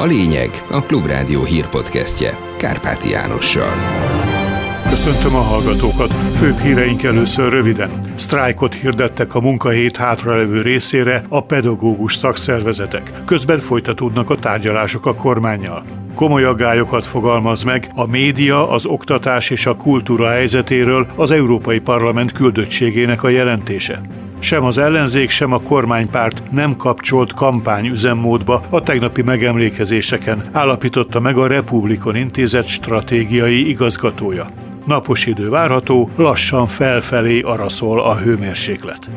A lényeg a Klubrádió hírpodcastje Kárpáti Jánossal. Köszöntöm a hallgatókat. Főbb híreink először röviden. Sztrájkot hirdettek a munkahét hátralevő részére a pedagógus szakszervezetek. Közben folytatódnak a tárgyalások a kormányjal. Komoly aggályokat fogalmaz meg a média, az oktatás és a kultúra helyzetéről az Európai Parlament küldöttségének a jelentése. Sem az ellenzék, sem a kormánypárt nem kapcsolt kampányüzemmódba a tegnapi megemlékezéseken, állapította meg a Republikon Intézet stratégiai igazgatója. Napos idő várható, lassan felfelé araszol a hőmérséklet.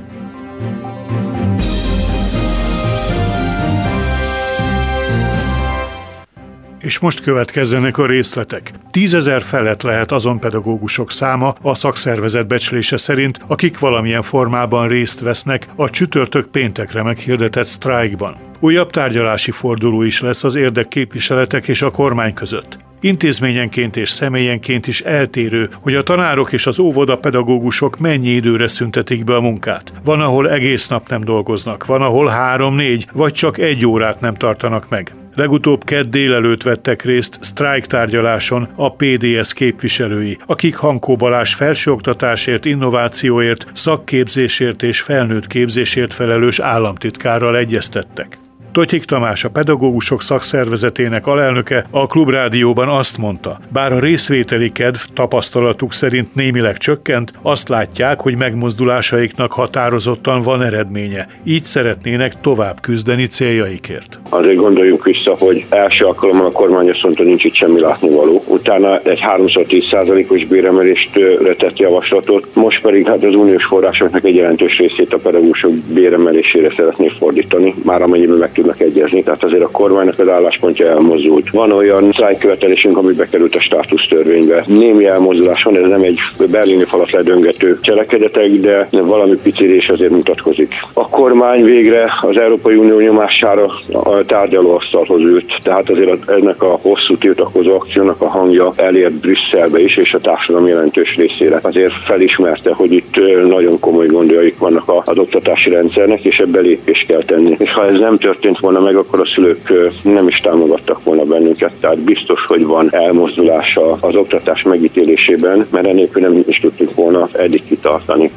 És most következzenek a részletek. Tízezer felett lehet azon pedagógusok száma a szakszervezet becslése szerint, akik valamilyen formában részt vesznek a csütörtök péntekre meghirdetett sztrájkban. Újabb tárgyalási forduló is lesz az érdekképviseletek és a kormány között. Intézményenként és személyenként is eltérő, hogy a tanárok és az óvoda pedagógusok mennyi időre szüntetik be a munkát. Van, ahol egész nap nem dolgoznak, van, ahol három-négy, vagy csak egy órát nem tartanak meg. Legutóbb kedd délelőtt vettek részt sztrájk tárgyaláson a PDS képviselői, akik Hankó felsőoktatásért, innovációért, szakképzésért és felnőtt képzésért felelős államtitkárral egyeztettek. Totyik Tamás, a pedagógusok szakszervezetének alelnöke a Klubrádióban azt mondta, bár a részvételi kedv tapasztalatuk szerint némileg csökkent, azt látják, hogy megmozdulásaiknak határozottan van eredménye, így szeretnének tovább küzdeni céljaikért. Azért gondoljunk vissza, hogy első alkalommal a kormány azt mondta, nincs itt semmi látnivaló. Utána egy 310%-os béremelést tett javaslatot, most pedig hát az uniós forrásoknak egy jelentős részét a pedagógusok béremelésére szeretné fordítani, már amennyiben meg tudnak egyezni, tehát azért a kormánynak az álláspontja elmozdult. Van olyan sztrájkkövetelésünk, ami bekerült a státusztörvénybe. Némi elmozdulás van, ez nem egy berlini falat ledöngető cselekedetek, de valami picirés azért mutatkozik. A kormány végre az Európai Unió nyomására a tárgyalóasztalhoz ült, tehát azért ennek a hosszú tiltakozó akciónak a hangja elért Brüsszelbe is, és a társadalom jelentős részére. Azért felismerte, hogy itt nagyon komoly gondjaik vannak az oktatási rendszernek, és ebbe lépést kell tenni. És ha ez nem történt, történt volna meg, akkor a szülők nem is támogattak volna bennünket. Tehát biztos, hogy van elmozdulása az oktatás megítélésében, mert enélkül nem is tudtunk volna eddig kitartani.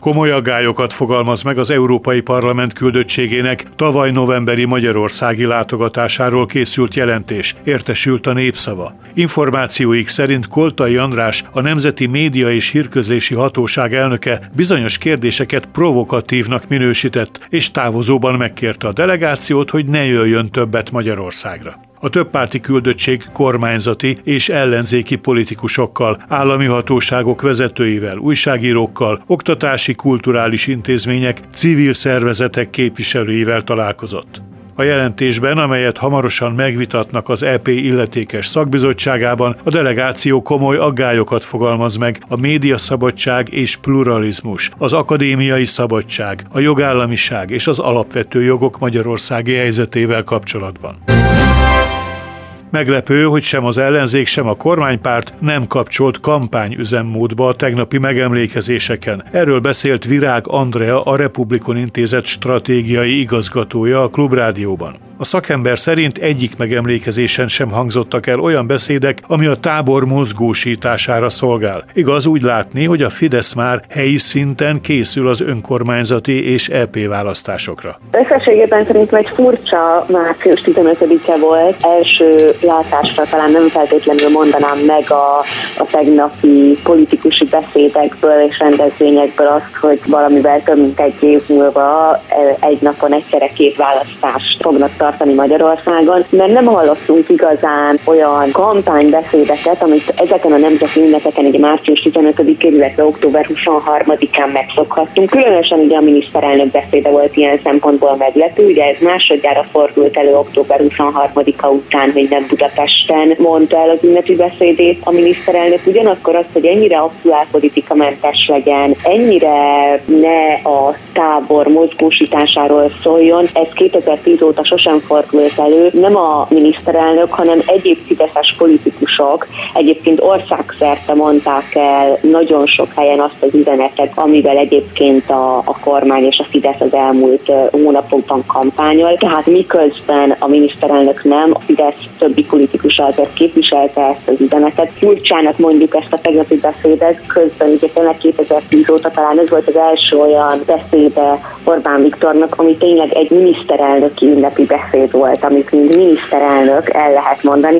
Komoly aggályokat fogalmaz meg az Európai Parlament küldöttségének tavaly novemberi magyarországi látogatásáról készült jelentés, értesült a népszava. Információik szerint Koltai András, a Nemzeti Média és Hírközlési Hatóság elnöke bizonyos kérdéseket provokatívnak minősített, és távozóban megkérte a delegációt, hogy ne jöjjön többet Magyarországra. A többpárti küldöttség kormányzati és ellenzéki politikusokkal, állami hatóságok vezetőivel, újságírókkal, oktatási kulturális intézmények, civil szervezetek képviselőivel találkozott. A jelentésben, amelyet hamarosan megvitatnak az EP illetékes szakbizottságában, a delegáció komoly aggályokat fogalmaz meg a médiaszabadság és pluralizmus, az akadémiai szabadság, a jogállamiság és az alapvető jogok magyarországi helyzetével kapcsolatban. Meglepő, hogy sem az ellenzék, sem a kormánypárt nem kapcsolt kampányüzemmódba a tegnapi megemlékezéseken. Erről beszélt Virág Andrea, a Republikon Intézet stratégiai igazgatója a Klubrádióban. A szakember szerint egyik megemlékezésen sem hangzottak el olyan beszédek, ami a tábor mozgósítására szolgál. Igaz úgy látni, hogy a Fidesz már helyi szinten készül az önkormányzati és EP választásokra. Összességében szerintem egy furcsa március 15-e volt. Első látásra talán nem feltétlenül mondanám meg a, a tegnapi politikusi beszédekből és rendezvényekből azt, hogy valamivel több mint egy év múlva egy napon egyszerre két választást fognak tartani Magyarországon, mert nem hallottunk igazán olyan kampánybeszédeket, amit ezeken a nemzeti ünnepeken, ugye március 15-én, illetve október 23-án megszokhattunk. Különösen ugye a miniszterelnök beszéde volt ilyen szempontból meglepő, ugye ez másodjára fordult elő október 23-a után, hogy nem Budapesten mondta el az ünnepi beszédét a miniszterelnök, ugyanakkor az, hogy ennyire aktuálpolitika mentes legyen, ennyire ne a tábor mozgósításáról szóljon, ez 2010 óta sosem nem fordult elő. Nem a miniszterelnök, hanem egyéb fideszes politikusok egyébként országszerte mondták el nagyon sok helyen azt az üzenetet, amivel egyébként a, a kormány és a Fidesz az elmúlt hónapokban kampányol. Tehát miközben a miniszterelnök nem, a Fidesz többi politikus azért képviselte ezt az üzenetet. Furcsának mondjuk ezt a tegnapi beszédet, közben ugye tényleg 2010 óta talán ez volt az első olyan beszéde Orbán Viktornak, ami tényleg egy miniszterelnöki ünnepi beszéd volt, amit mint miniszterelnök el lehet mondani.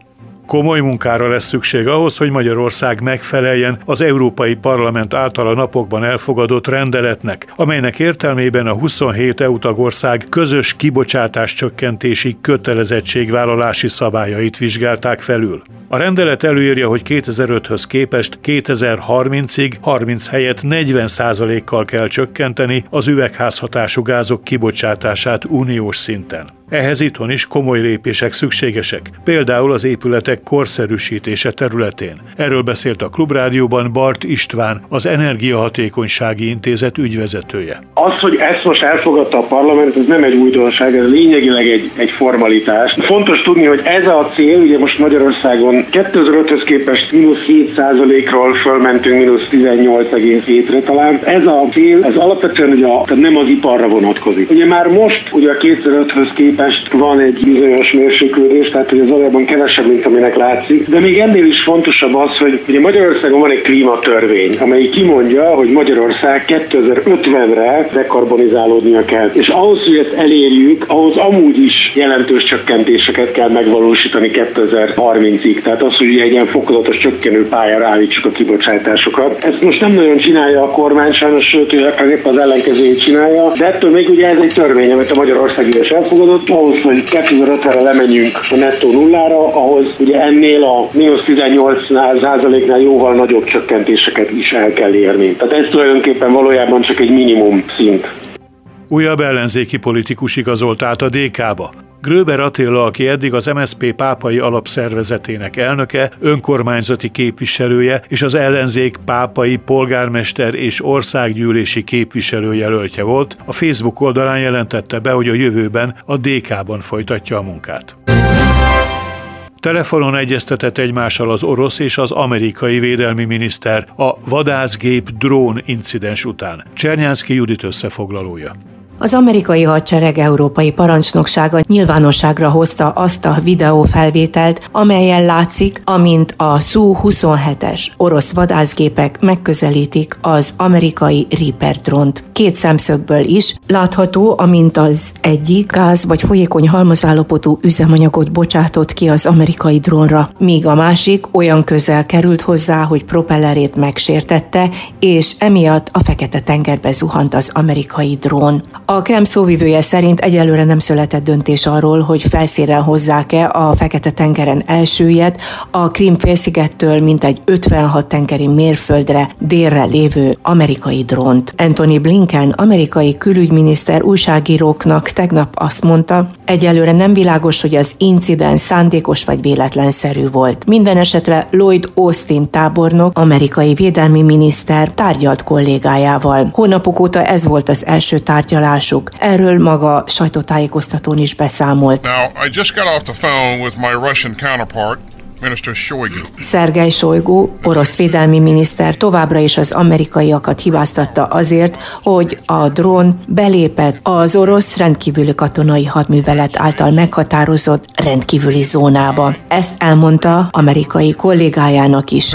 Komoly munkára lesz szükség ahhoz, hogy Magyarország megfeleljen az Európai Parlament által a napokban elfogadott rendeletnek, amelynek értelmében a 27 EU tagország közös kibocsátás csökkentési kötelezettségvállalási szabályait vizsgálták felül. A rendelet előírja, hogy 2005-höz képest 2030-ig 30 helyett 40%-kal kell csökkenteni az üvegházhatású gázok kibocsátását uniós szinten. Ehhez itthon is komoly lépések szükségesek, például az épületek korszerűsítése területén. Erről beszélt a Klubrádióban Bart István, az Energiahatékonysági Intézet ügyvezetője. Az, hogy ezt most elfogadta a parlament, ez nem egy újdonság, ez lényegileg egy, egy formalitás. Fontos tudni, hogy ez a cél, ugye most Magyarországon 2005-höz képest mínusz 7%-ról fölmentünk mínusz 18,7-re talán. Ez a cél, ez alapvetően ugye a, tehát nem az iparra vonatkozik. Ugye már most, ugye a 2005-höz képest képest van egy bizonyos mérséklődés, tehát hogy az valójában kevesebb, mint aminek látszik. De még ennél is fontosabb az, hogy ugye Magyarországon van egy klímatörvény, amely kimondja, hogy Magyarország 2050-re dekarbonizálódnia kell. És ahhoz, hogy ezt elérjük, ahhoz amúgy is jelentős csökkentéseket kell megvalósítani 2030-ig. Tehát az, hogy egy ilyen fokozatos csökkenő pályára állítsuk a kibocsátásokat. Ezt most nem nagyon csinálja a kormány, sajnos, sőt, épp az ellenkezőjét csinálja, de ettől még ugye ez egy törvény, amit a Magyarország is elfogadott, ahhoz, hogy 2050-re lemenjünk a nettó nullára, ahhoz ugye ennél a mínusz 18 százaléknál jóval nagyobb csökkentéseket is el kell érni. Tehát ez tulajdonképpen valójában csak egy minimum szint. Újabb ellenzéki politikus igazolt át a DK-ba. Gröber Attila, aki eddig az MSZP pápai alapszervezetének elnöke, önkormányzati képviselője és az ellenzék pápai polgármester és országgyűlési képviselőjelöltje volt, a Facebook oldalán jelentette be, hogy a jövőben a DK-ban folytatja a munkát. Telefonon egyeztetett egymással az orosz és az amerikai védelmi miniszter a vadászgép drón incidens után. Csernyánszki Judit összefoglalója. Az amerikai hadsereg európai parancsnoksága nyilvánosságra hozta azt a videófelvételt, amelyen látszik, amint a Su-27-es orosz vadászgépek megközelítik az amerikai Reaper drónt. Két szemszögből is látható, amint az egyik gáz vagy folyékony halmazállapotú üzemanyagot bocsátott ki az amerikai drónra, míg a másik olyan közel került hozzá, hogy propellerét megsértette, és emiatt a Fekete-tengerbe zuhant az amerikai drón. A Krem szóvivője szerint egyelőre nem született döntés arról, hogy felszínre hozzák-e a Fekete-tengeren elsőjét a Krim félszigettől mintegy 56 tengeri mérföldre délre lévő amerikai drónt. Anthony Blinken, amerikai külügyminiszter újságíróknak tegnap azt mondta, egyelőre nem világos, hogy az incidens szándékos vagy véletlenszerű volt. Minden esetre Lloyd Austin tábornok, amerikai védelmi miniszter tárgyalt kollégájával. Hónapok óta ez volt az első tárgyalás tárgyalásuk. Erről maga sajtótájékoztatón is beszámolt. Now, I just got off the phone with my Russian counterpart. Szergej Shoigu, orosz védelmi miniszter továbbra is az amerikaiakat hibáztatta azért, hogy a drón belépett az orosz rendkívüli katonai hadművelet által meghatározott rendkívüli zónába. Ezt elmondta amerikai kollégájának is.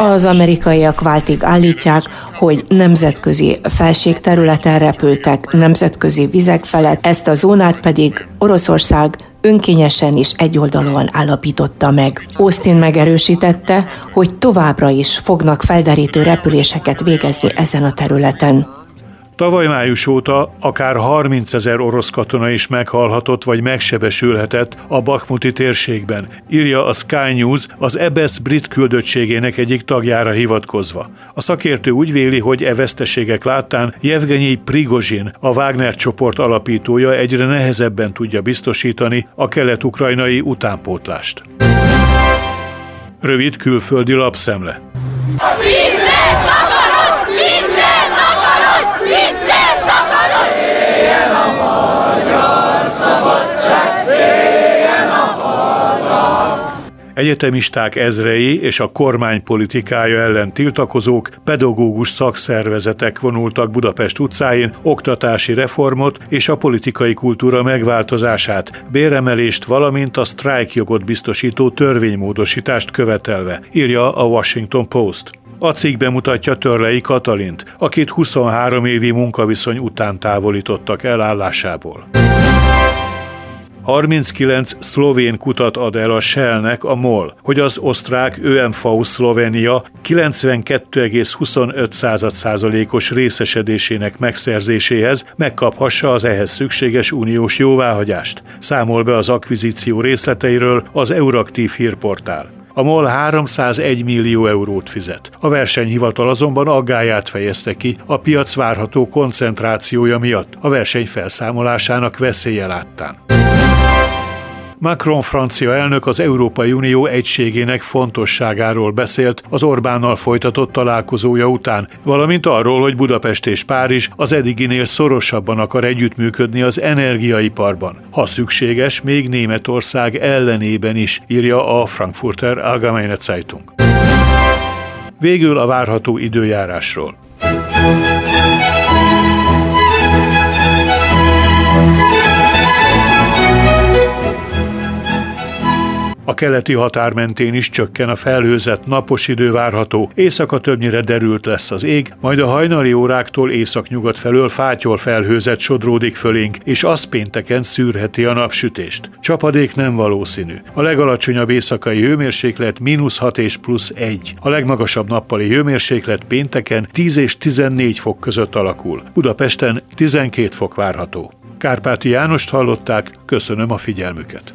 Az amerikaiak váltig állítják, hogy nemzetközi felségterületen repültek, nemzetközi vizek felett, ezt a zónát pedig Oroszország önkényesen és egyoldalúan állapította meg. Austin megerősítette, hogy továbbra is fognak felderítő repüléseket végezni ezen a területen. Tavaly május óta akár 30 ezer orosz katona is meghalhatott vagy megsebesülhetett a Bakmuti térségben, írja a Sky News az EBS brit küldöttségének egyik tagjára hivatkozva. A szakértő úgy véli, hogy e veszteségek láttán Jevgenyi Prigozsin, a Wagner csoport alapítója egyre nehezebben tudja biztosítani a kelet-ukrajnai utánpótlást. Rövid külföldi lapszemle. A Egyetemisták ezrei és a kormány politikája ellen tiltakozók, pedagógus szakszervezetek vonultak Budapest utcáin oktatási reformot és a politikai kultúra megváltozását, béremelést, valamint a sztrájkjogot biztosító törvénymódosítást követelve, írja a Washington Post. A cikk bemutatja Törlei Katalint, akit 23 évi munkaviszony után távolítottak el állásából. 39 szlovén kutat ad el a Shellnek a MOL, hogy az osztrák ÖMV Szlovénia 92,25%-os részesedésének megszerzéséhez megkaphassa az ehhez szükséges uniós jóváhagyást, számol be az akvizíció részleteiről az Euraktív hírportál. A MOL 301 millió eurót fizet. A versenyhivatal azonban aggáját fejezte ki a piac várható koncentrációja miatt, a verseny felszámolásának veszélye láttán. Macron francia elnök az Európai Unió egységének fontosságáról beszélt az Orbánnal folytatott találkozója után, valamint arról, hogy Budapest és Párizs az eddiginél szorosabban akar együttműködni az energiaiparban. Ha szükséges, még Németország ellenében is, írja a Frankfurter Allgemeine Zeitung. Végül a várható időjárásról. A keleti határ mentén is csökken a felhőzet, napos idő várható, éjszaka többnyire derült lesz az ég, majd a hajnali óráktól északnyugat felől fátyol felhőzet sodródik fölénk, és az pénteken szűrheti a napsütést. Csapadék nem valószínű. A legalacsonyabb éjszakai hőmérséklet mínusz 6 és plusz 1. A legmagasabb nappali hőmérséklet pénteken 10 és 14 fok között alakul. Budapesten 12 fok várható. Kárpáti Jánost hallották, köszönöm a figyelmüket.